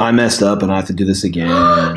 I messed up and I have to do this again.